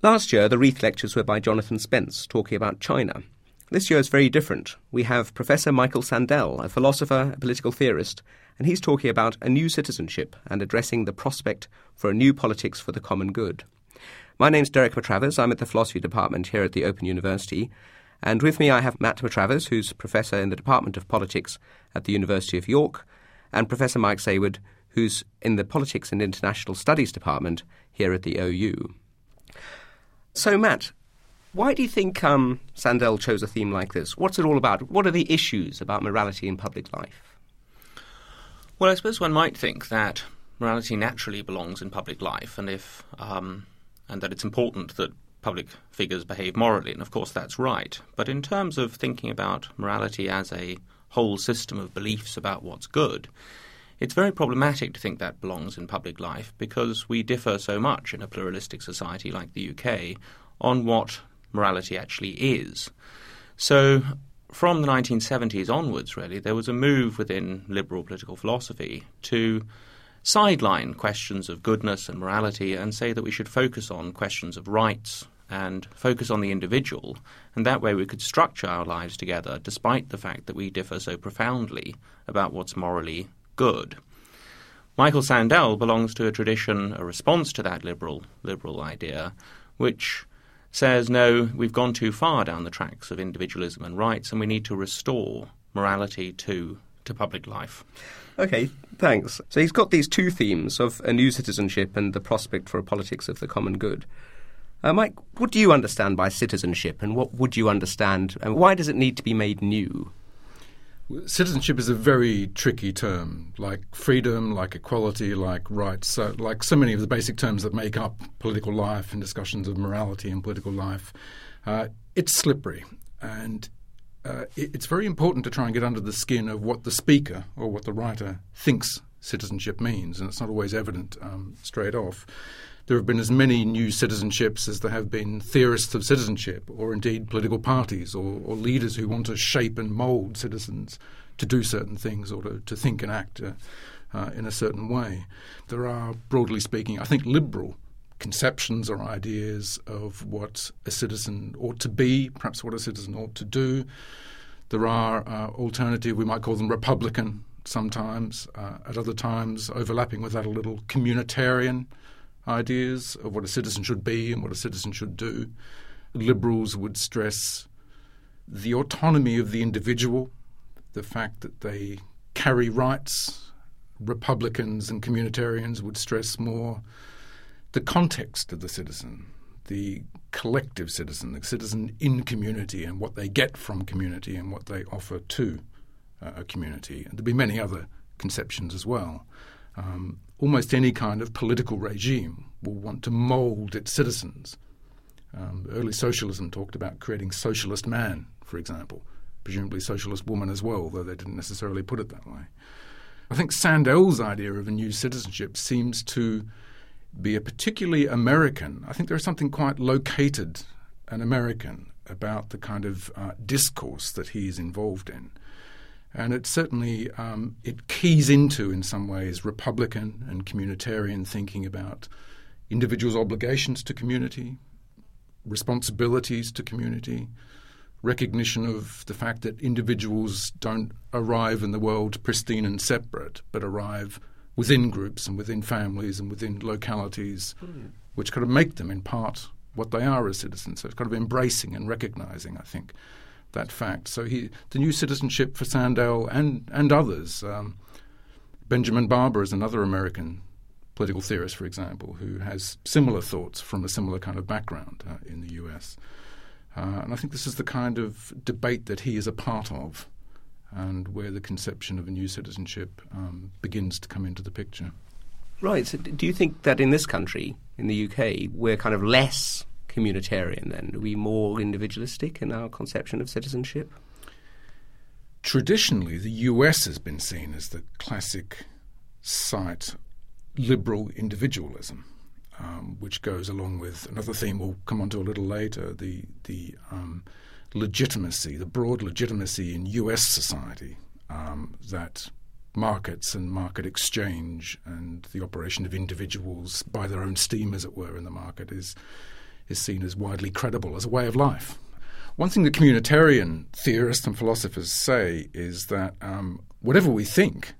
Last year, the Reith Lectures were by Jonathan Spence, talking about China. This year is very different. We have Professor Michael Sandel, a philosopher, a political theorist, and he's talking about a new citizenship and addressing the prospect for a new politics for the common good. My name's Derek Matravers. I'm at the philosophy department here at the Open University. And with me, I have Matt Matravers, who's professor in the Department of Politics at the University of York, and Professor Mike Saward, who's in the Politics and International Studies Department here at the OU. So, Matt, why do you think um, Sandel chose a theme like this? What's it all about? What are the issues about morality in public life? Well, I suppose one might think that morality naturally belongs in public life, and if um, and that it's important that public figures behave morally, and of course that's right. But in terms of thinking about morality as a whole system of beliefs about what's good, it's very problematic to think that belongs in public life because we differ so much in a pluralistic society like the UK on what morality actually is. So, from the 1970s onwards, really, there was a move within liberal political philosophy to sideline questions of goodness and morality and say that we should focus on questions of rights and focus on the individual, and that way we could structure our lives together despite the fact that we differ so profoundly about what's morally good. Michael Sandel belongs to a tradition, a response to that liberal liberal idea, which says no, we've gone too far down the tracks of individualism and rights, and we need to restore morality to to public life. Okay, thanks. So he's got these two themes of a new citizenship and the prospect for a politics of the common good. Uh, Mike, what do you understand by citizenship, and what would you understand, and why does it need to be made new? Citizenship is a very tricky term, like freedom, like equality, like rights, so, like so many of the basic terms that make up political life and discussions of morality in political life. Uh, it's slippery, and uh, it, it's very important to try and get under the skin of what the speaker or what the writer thinks citizenship means, and it's not always evident um, straight off there have been as many new citizenships as there have been theorists of citizenship, or indeed political parties or, or leaders who want to shape and mould citizens to do certain things or to, to think and act uh, uh, in a certain way. There are, broadly speaking, I think liberal conceptions or ideas of what a citizen ought to be, perhaps what a citizen ought to do. There are uh, alternative, we might call them republican sometimes, uh, at other times overlapping with that a little communitarian ideas of what a citizen should be and what a citizen should do. Liberals would stress the autonomy of the individual, the fact that they carry rights. Republicans and communitarians would stress more the context of the citizen, the collective citizen, the citizen in community, and what they get from community and what they offer to uh, a community. And there'd be many other conceptions as well. Um, almost any kind of political regime will want to mould its citizens. Um, early socialism talked about creating socialist man, for example, presumably socialist woman as well, though they didn't necessarily put it that way. I think Sandel's idea of a new citizenship seems to be a particularly American. I think there is something quite located and American about the kind of uh, discourse that he is involved in and it certainly um, it keys into, in some ways, Republican and communitarian thinking about individuals' obligations to community, responsibilities to community, recognition of the fact that individuals don't arrive in the world pristine and separate, but arrive within groups and within families and within localities, mm. which kind of make them, in part, what they are as citizens. So it's kind of embracing and recognizing, I think, that fact. So he, the new citizenship for Sandel and and others. Um, Benjamin Barber is another American political theorist, for example, who has similar thoughts from a similar kind of background uh, in the U.S. Uh, and I think this is the kind of debate that he is a part of, and where the conception of a new citizenship um, begins to come into the picture. Right. So, do you think that in this country, in the UK, we're kind of less communitarian then? Are we more individualistic in our conception of citizenship? Traditionally, the US has been seen as the classic site liberal individualism, um, which goes along with another theme we'll come on to a little later the, the um, legitimacy, the broad legitimacy in US society um, that markets and market exchange and the operation of individuals by their own steam, as it were, in the market is is seen as widely credible as a way of life. One thing that communitarian theorists and philosophers say is that um, whatever we think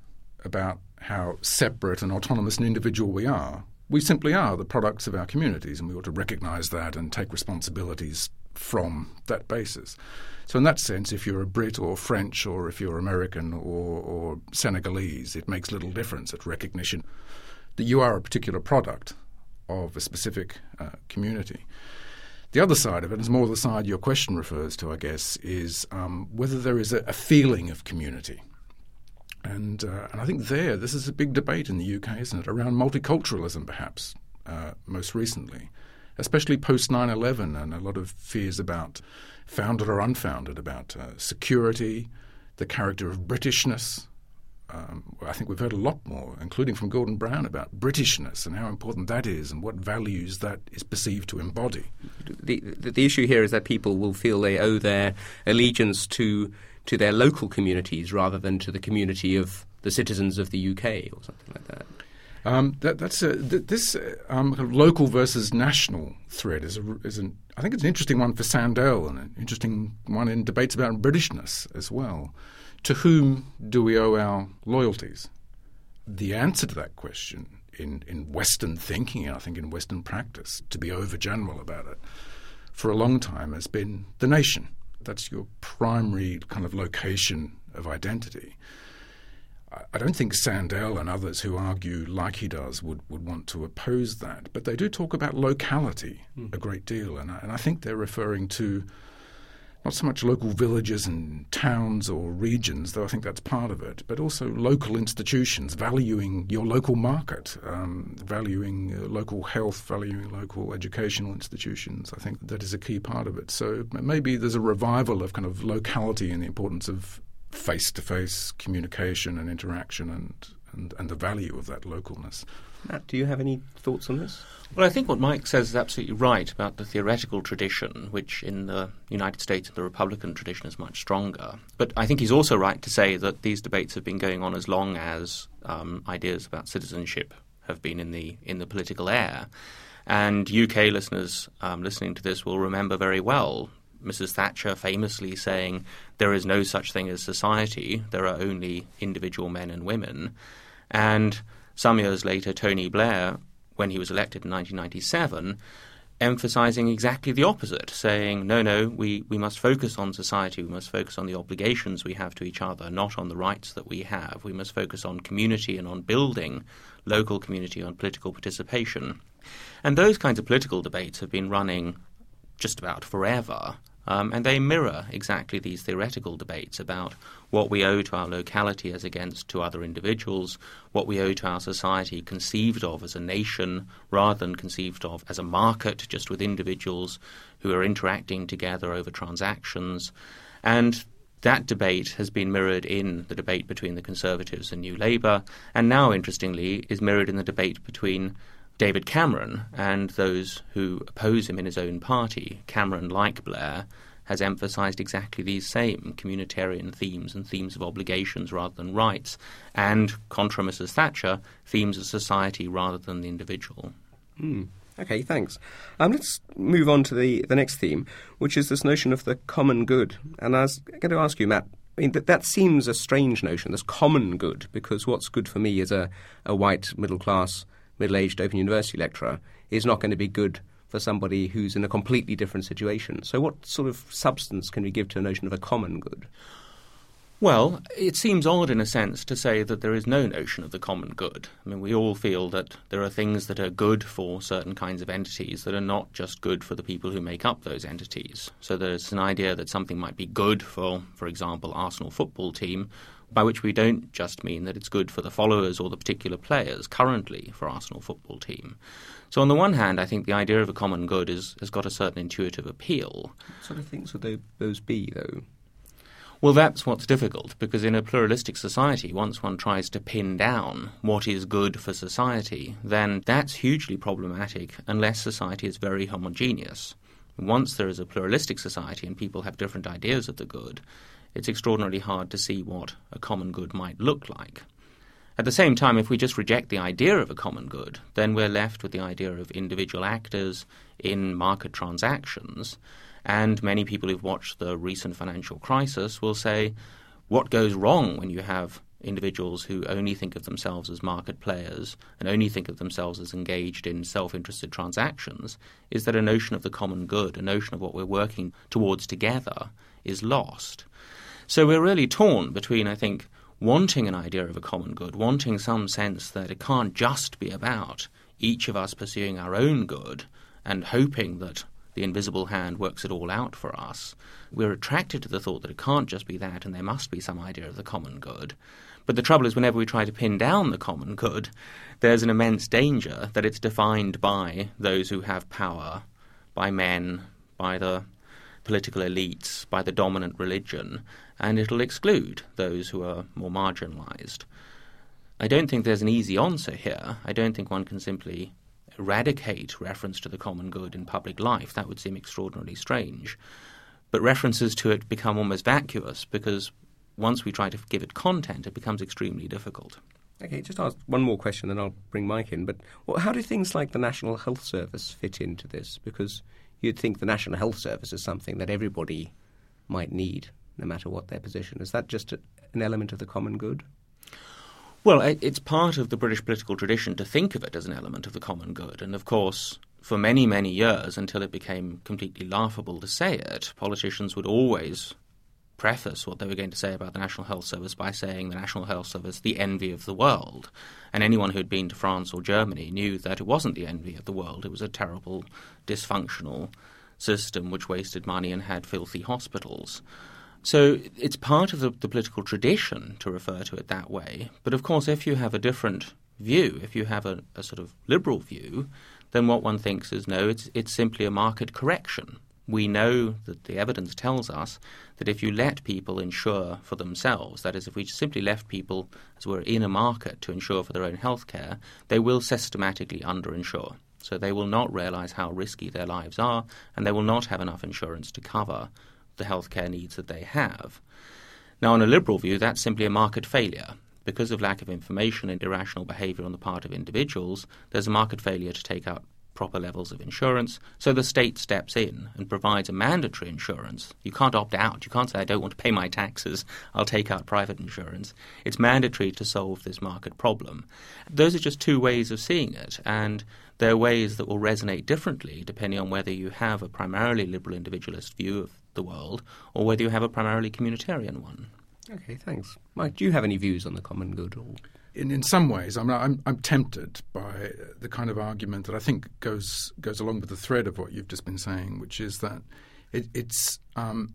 about how separate and autonomous an individual we are, we simply are the products of our communities, and we ought to recognize that and take responsibilities from that basis. So, in that sense, if you're a Brit or French or if you're American or, or Senegalese, it makes little difference at recognition that you are a particular product of a specific uh, community. The other side of it, it is more the side your question refers to, I guess, is um, whether there is a, a, feeling of community. And, uh, and I think there, this is a big debate in the UK, isn't it, around multiculturalism, perhaps, uh, most recently, especially post 9 11, and a lot of fears about founded or unfounded, about uh, security, the character of Britishness, um, I think we've heard a lot more, including from Gordon Brown, about Britishness and how important that is and what values that is perceived to embody. The, the, the issue here is that people will feel they owe their allegiance to to their local communities rather than to the community of the citizens of the UK or something like that. Um, that, that's a, th- this uh, um, kind of local versus national thread is, a, is an I think it's an interesting one for Sandel and an interesting one in debates about Britishness as well. To whom do we owe our loyalties? The answer to that question in, in Western thinking, and I think in Western practice, to be overgeneral about it, for a long time has been the nation. That's your primary kind of location of identity. I don't think Sandel and others who argue like he does would, would want to oppose that, but they do talk about locality mm. a great deal, and I, and I think they're referring to not so much local villages and towns or regions, though I think that's part of it, but also local institutions, valuing your local market, um, valuing uh, local health, valuing local educational institutions. I think that is a key part of it. So maybe there's a revival of kind of locality and the importance of face to face communication and interaction and, and, and the value of that localness. Matt, do you have any thoughts on this? Well, I think what Mike says is absolutely right about the theoretical tradition, which in the United States, the Republican tradition, is much stronger. But I think he's also right to say that these debates have been going on as long as um, ideas about citizenship have been in the in the political air. And UK listeners um, listening to this will remember very well Mrs. Thatcher famously saying, There is no such thing as society, there are only individual men and women. And some years later, Tony Blair, when he was elected in 1997, emphasizing exactly the opposite, saying, no, no, we, we must focus on society, we must focus on the obligations we have to each other, not on the rights that we have. We must focus on community and on building local community, on political participation. And those kinds of political debates have been running just about forever. Um, and they mirror exactly these theoretical debates about what we owe to our locality as against to other individuals, what we owe to our society conceived of as a nation rather than conceived of as a market just with individuals who are interacting together over transactions. And that debate has been mirrored in the debate between the Conservatives and New Labour, and now, interestingly, is mirrored in the debate between David Cameron and those who oppose him in his own party. Cameron, like Blair, has emphasized exactly these same communitarian themes and themes of obligations rather than rights, and, contra Mrs. Thatcher, themes of society rather than the individual. Mm. Okay, thanks. Um, let's move on to the, the next theme, which is this notion of the common good. And I was going to ask you, Matt, I mean, that, that seems a strange notion, this common good, because what's good for me is a, a white middle class middle-aged Open University lecturer is not going to be good for somebody who's in a completely different situation. So, what sort of substance can we give to a notion of a common good? Well, it seems odd in a sense to say that there is no notion of the common good. I mean, we all feel that there are things that are good for certain kinds of entities that are not just good for the people who make up those entities. So there's an idea that something might be good for, for example, Arsenal football team, by which we don't just mean that it's good for the followers or the particular players currently for Arsenal football team. So on the one hand, I think the idea of a common good is, has got a certain intuitive appeal. What sort of things would they, those be, though? Well, that's what's difficult, because in a pluralistic society, once one tries to pin down what is good for society, then that's hugely problematic unless society is very homogeneous. Once there is a pluralistic society and people have different ideas of the good, it's extraordinarily hard to see what a common good might look like. At the same time, if we just reject the idea of a common good, then we're left with the idea of individual actors in market transactions. And many people who've watched the recent financial crisis will say, what goes wrong when you have individuals who only think of themselves as market players and only think of themselves as engaged in self interested transactions is that a notion of the common good, a notion of what we're working towards together, is lost. So we're really torn between, I think, wanting an idea of a common good, wanting some sense that it can't just be about each of us pursuing our own good and hoping that the invisible hand works it all out for us. We're attracted to the thought that it can't just be that and there must be some idea of the common good. But the trouble is, whenever we try to pin down the common good, there's an immense danger that it's defined by those who have power, by men, by the political elites, by the dominant religion, and it'll exclude those who are more marginalized. I don't think there's an easy answer here. I don't think one can simply eradicate reference to the common good in public life. That would seem extraordinarily strange. But references to it become almost vacuous because once we try to give it content, it becomes extremely difficult. Okay, just ask one more question, then I'll bring Mike in. But well, how do things like the National Health Service fit into this? Because you'd think the National Health Service is something that everybody might need, no matter what their position. Is that just a, an element of the common good? Well, it's part of the British political tradition to think of it as an element of the common good. And of course, for many, many years, until it became completely laughable to say it, politicians would always preface what they were going to say about the National Health Service by saying the National Health Service, the envy of the world. And anyone who had been to France or Germany knew that it wasn't the envy of the world. It was a terrible, dysfunctional system which wasted money and had filthy hospitals. So it's part of the, the political tradition to refer to it that way. But of course, if you have a different view, if you have a, a sort of liberal view, then what one thinks is no, it's, it's simply a market correction we know that the evidence tells us that if you let people insure for themselves, that is, if we simply left people, as we're in a market, to insure for their own health care, they will systematically underinsure. So they will not realize how risky their lives are, and they will not have enough insurance to cover the healthcare needs that they have. Now, in a liberal view, that's simply a market failure. Because of lack of information and irrational behavior on the part of individuals, there's a market failure to take out proper levels of insurance. So the state steps in and provides a mandatory insurance. You can't opt out. You can't say, I don't want to pay my taxes, I'll take out private insurance. It's mandatory to solve this market problem. Those are just two ways of seeing it. And there are ways that will resonate differently depending on whether you have a primarily liberal individualist view of the world or whether you have a primarily communitarian one. Okay, thanks. Mike, do you have any views on the common good? Or? In, in some ways, I'm, I'm, I'm tempted by the kind of argument that I think goes goes along with the thread of what you've just been saying, which is that it, it's um,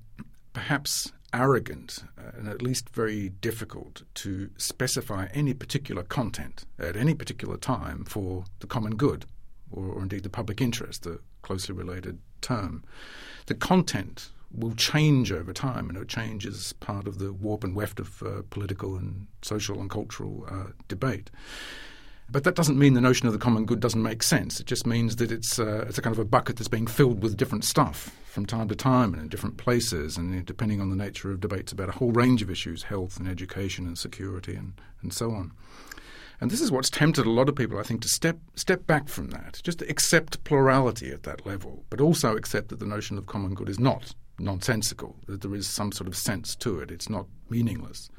perhaps arrogant uh, and at least very difficult to specify any particular content at any particular time for the common good, or, or indeed the public interest, the closely related term. The content will change over time, and it changes part of the warp and weft of uh, political and social and cultural uh, debate. But that doesn't mean the notion of the common good doesn't make sense. It just means that it's uh, it's a kind of a bucket that's being filled with different stuff from time to time and in different places, and depending on the nature of debates about a whole range of issues, health and education and security and, and so on. And this is what's tempted a lot of people, I think, to step step back from that, just accept plurality at that level, but also accept that the notion of common good is not nonsensical, that there is some sort of sense to it. It's not meaningless.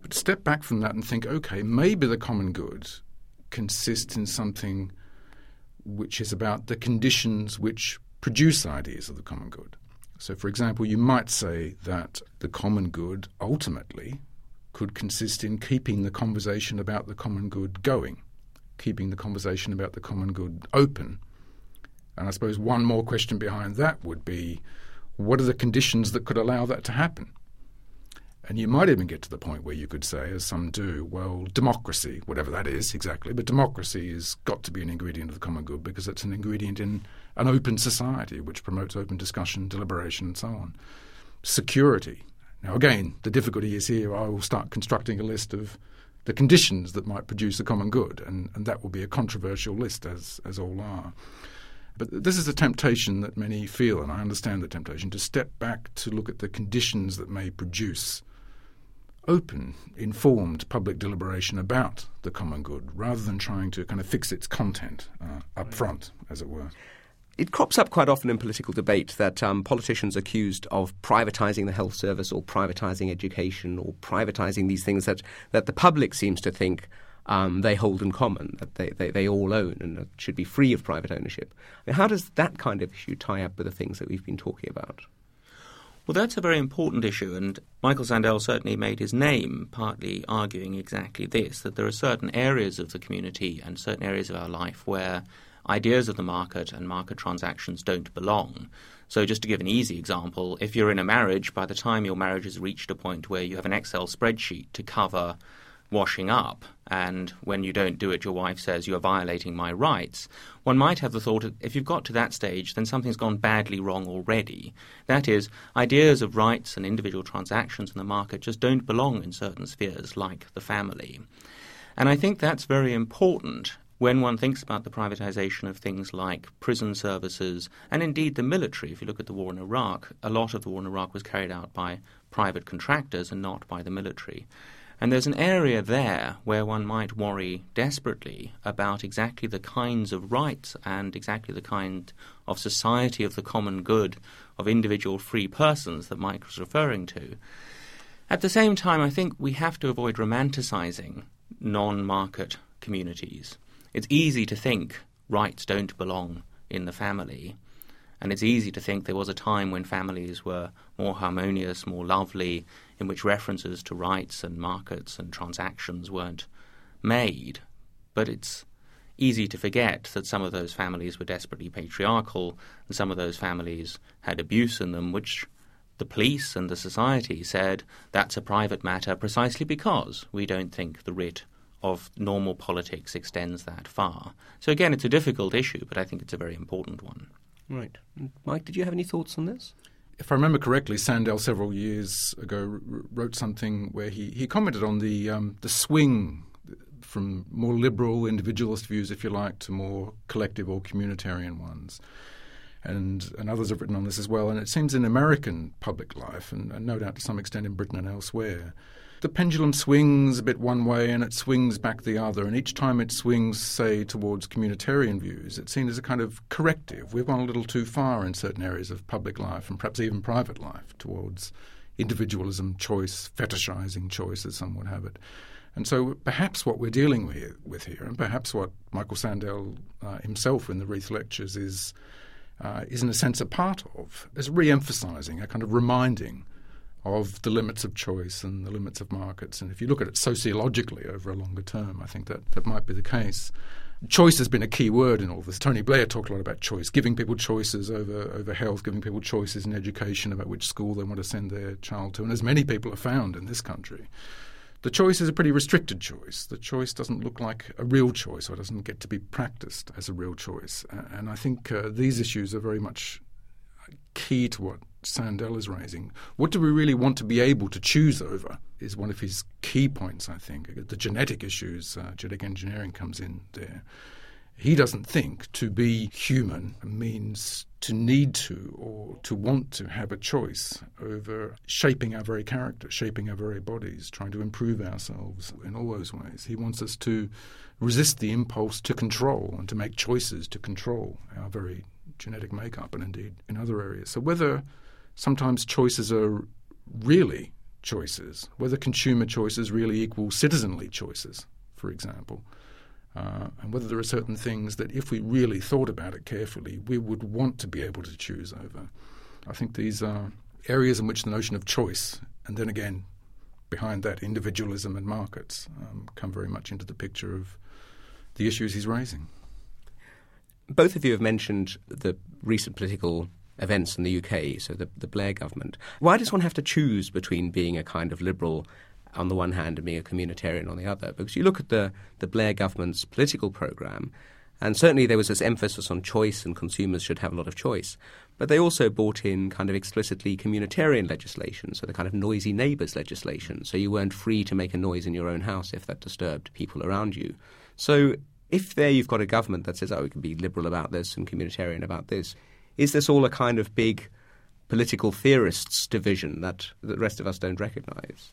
But step back from that and think, okay, maybe the common good consists in something which is about the conditions which produce ideas of the common good. So, for example, you might say that the common good ultimately could consist in keeping the conversation about the common good going, keeping the conversation about the common good open. And I suppose one more question behind that would be what are the conditions that could allow that to happen? And you might even get to the point where you could say, as some do, well, democracy, whatever that is exactly, but democracy has got to be an ingredient of the common good because it's an ingredient in an open society which promotes open discussion, deliberation, and so on. Security. Now, again, the difficulty is here I will start constructing a list of the conditions that might produce a common good, and, and that will be a controversial list, as, as all are. But this is a temptation that many feel, and I understand the temptation, to step back to look at the conditions that may produce open, informed public deliberation about the common good rather than trying to kind of fix its content uh, up front, as it were. It crops up quite often in political debate that um, politicians are accused of privatizing the health service or privatizing education or privatizing these things that, that the public seems to think um, they hold in common, that they, they, they all own and should be free of private ownership. How does that kind of issue tie up with the things that we've been talking about? Well, that's a very important issue, and Michael Sandel certainly made his name partly arguing exactly this that there are certain areas of the community and certain areas of our life where ideas of the market and market transactions don't belong. So, just to give an easy example, if you're in a marriage, by the time your marriage has reached a point where you have an Excel spreadsheet to cover washing up, and when you don't do it, your wife says you are violating my rights, one might have the thought if you've got to that stage, then something's gone badly wrong already. That is, ideas of rights and individual transactions in the market just don't belong in certain spheres like the family. And I think that's very important when one thinks about the privatization of things like prison services and indeed the military. If you look at the war in Iraq, a lot of the war in Iraq was carried out by private contractors and not by the military. And there's an area there where one might worry desperately about exactly the kinds of rights and exactly the kind of society of the common good of individual free persons that Mike was referring to. At the same time, I think we have to avoid romanticizing non market communities. It's easy to think rights don't belong in the family. And it's easy to think there was a time when families were more harmonious, more lovely, in which references to rights and markets and transactions weren't made. But it's easy to forget that some of those families were desperately patriarchal and some of those families had abuse in them, which the police and the society said that's a private matter precisely because we don't think the writ of normal politics extends that far. So again, it's a difficult issue, but I think it's a very important one. Right. Mike, did you have any thoughts on this? If I remember correctly, Sandel several years ago wrote something where he, he commented on the um, the swing from more liberal individualist views, if you like, to more collective or communitarian ones. And, and others have written on this as well. And it seems in American public life, and, and no doubt to some extent in Britain and elsewhere, the pendulum swings a bit one way and it swings back the other. And each time it swings, say, towards communitarian views, it's seen as a kind of corrective. We've gone a little too far in certain areas of public life and perhaps even private life towards individualism, choice, fetishizing choice, as some would have it. And so perhaps what we're dealing with, here, and perhaps what Michael Sandel uh, himself in the Reith Lectures is, uh, is in a sense a part of, is re-emphasizing, a kind of reminding of the limits of choice and the limits of markets. And if you look at it sociologically over a longer term, I think that, that might be the case. Choice has been a key word in all this. Tony Blair talked a lot about choice, giving people choices over, over health, giving people choices in education about which school they want to send their child to. And as many people have found in this country, the choice is a pretty restricted choice. The choice doesn't look like a real choice or doesn't get to be practiced as a real choice. And I think uh, these issues are very much key to what Sandel is raising. What do we really want to be able to choose over is one of his key points, I think. The genetic issues, uh, genetic engineering comes in there. He doesn't think to be human means to need to or to want to have a choice over shaping our very character, shaping our very bodies, trying to improve ourselves in all those ways. He wants us to resist the impulse to control and to make choices to control our very genetic makeup and indeed in other areas. So whether sometimes choices are really choices, whether consumer choices really equal citizenly choices, for example, uh, and whether there are certain things that, if we really thought about it carefully, we would want to be able to choose over. I think these are areas in which the notion of choice, and then again, behind that, individualism and markets, um, come very much into the picture of the issues he's raising. Both of you have mentioned the recent political events in the UK, so the, the Blair government. Why does one have to choose between being a kind of liberal on the one hand and being a communitarian on the other? Because you look at the, the Blair government's political programme, and certainly there was this emphasis on choice and consumers should have a lot of choice. But they also brought in kind of explicitly communitarian legislation, so the kind of noisy neighbours legislation. So you weren't free to make a noise in your own house if that disturbed people around you. So if there you've got a government that says, oh, we can be liberal about this and communitarian about this, is this all a kind of big political theorists division that the rest of us don't recognize?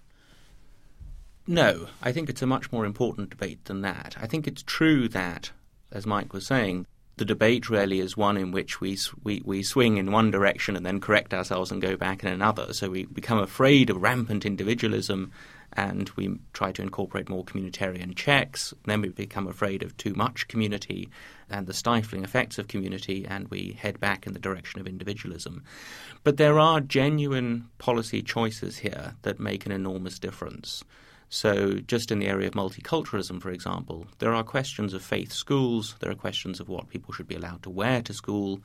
No, I think it's a much more important debate than that. I think it's true that, as Mike was saying, the debate really is one in which we, we, we swing in one direction and then correct ourselves and go back in another. So we become afraid of rampant individualism and we try to incorporate more communitarian checks. Then we become afraid of too much community and the stifling effects of community, and we head back in the direction of individualism. But there are genuine policy choices here that make an enormous difference. So, just in the area of multiculturalism, for example, there are questions of faith schools, there are questions of what people should be allowed to wear to school,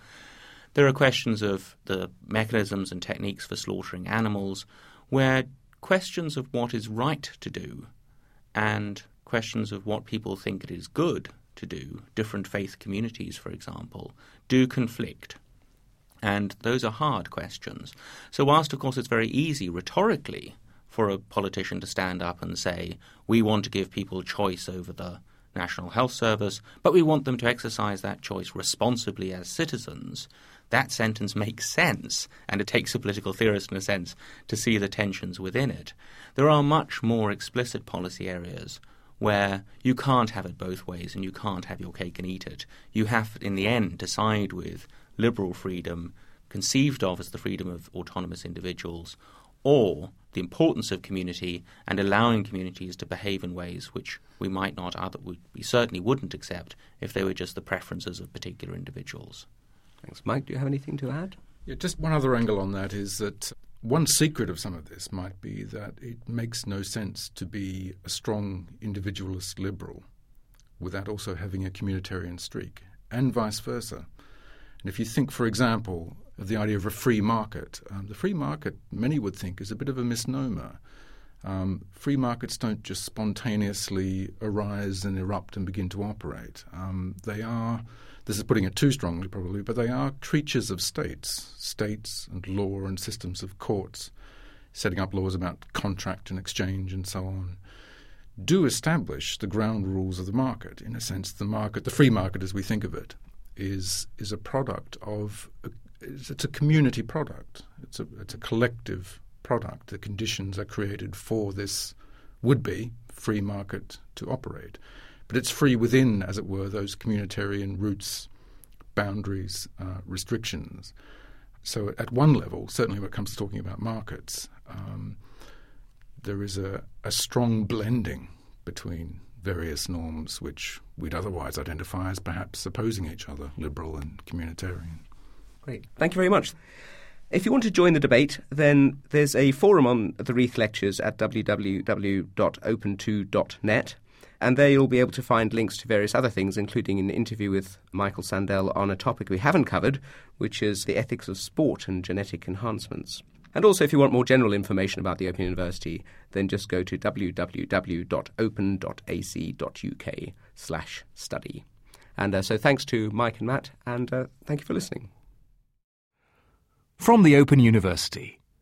there are questions of the mechanisms and techniques for slaughtering animals, where questions of what is right to do and questions of what people think it is good to do, different faith communities, for example, do conflict. And those are hard questions. So, whilst, of course, it's very easy rhetorically for a politician to stand up and say, we want to give people choice over the National Health Service, but we want them to exercise that choice responsibly as citizens, that sentence makes sense, and it takes a political theorist, in a sense, to see the tensions within it. There are much more explicit policy areas where you can't have it both ways and you can't have your cake and eat it. You have, in the end, to side with liberal freedom, conceived of as the freedom of autonomous individuals, or the importance of community and allowing communities to behave in ways which we might not other we certainly wouldn't accept if they were just the preferences of particular individuals. Thanks. Mike, do you have anything to add? Yeah, just one other angle on that is that one secret of some of this might be that it makes no sense to be a strong individualist liberal without also having a communitarian streak, and vice versa. And if you think, for example, of the idea of a free market. Um, the free market, many would think, is a bit of a misnomer. Um, free markets don't just spontaneously arise and erupt and begin to operate. Um, they are, this is putting it too strongly probably, but they are creatures of states, states and law and systems of courts, setting up laws about contract and exchange and so on, do establish the ground rules of the market. In a sense, the market, the free market as we think of it, is is a product of a it's, a community product. It's a it's a collective product. The conditions are created for this would be free market to operate, but it's free within, as it were, those communitarian roots, boundaries, uh, restrictions. So at one level, certainly when it comes to talking about markets, um, there is a, a strong blending between various norms which we'd otherwise identify as perhaps opposing each other, liberal and communitarian. Great. Thank you very much. If you want to join the debate, then there's a forum on the Reith Lectures at www.open2.net. And there you'll be able to find links to various other things, including an interview with Michael Sandel on a topic we haven't covered, which is the ethics of sport and genetic enhancements. And also, if you want more general information about the Open University, then just go to www.open.ac.uk slash study. And uh, so thanks to Mike and Matt, and uh, thank you for listening from the Open University.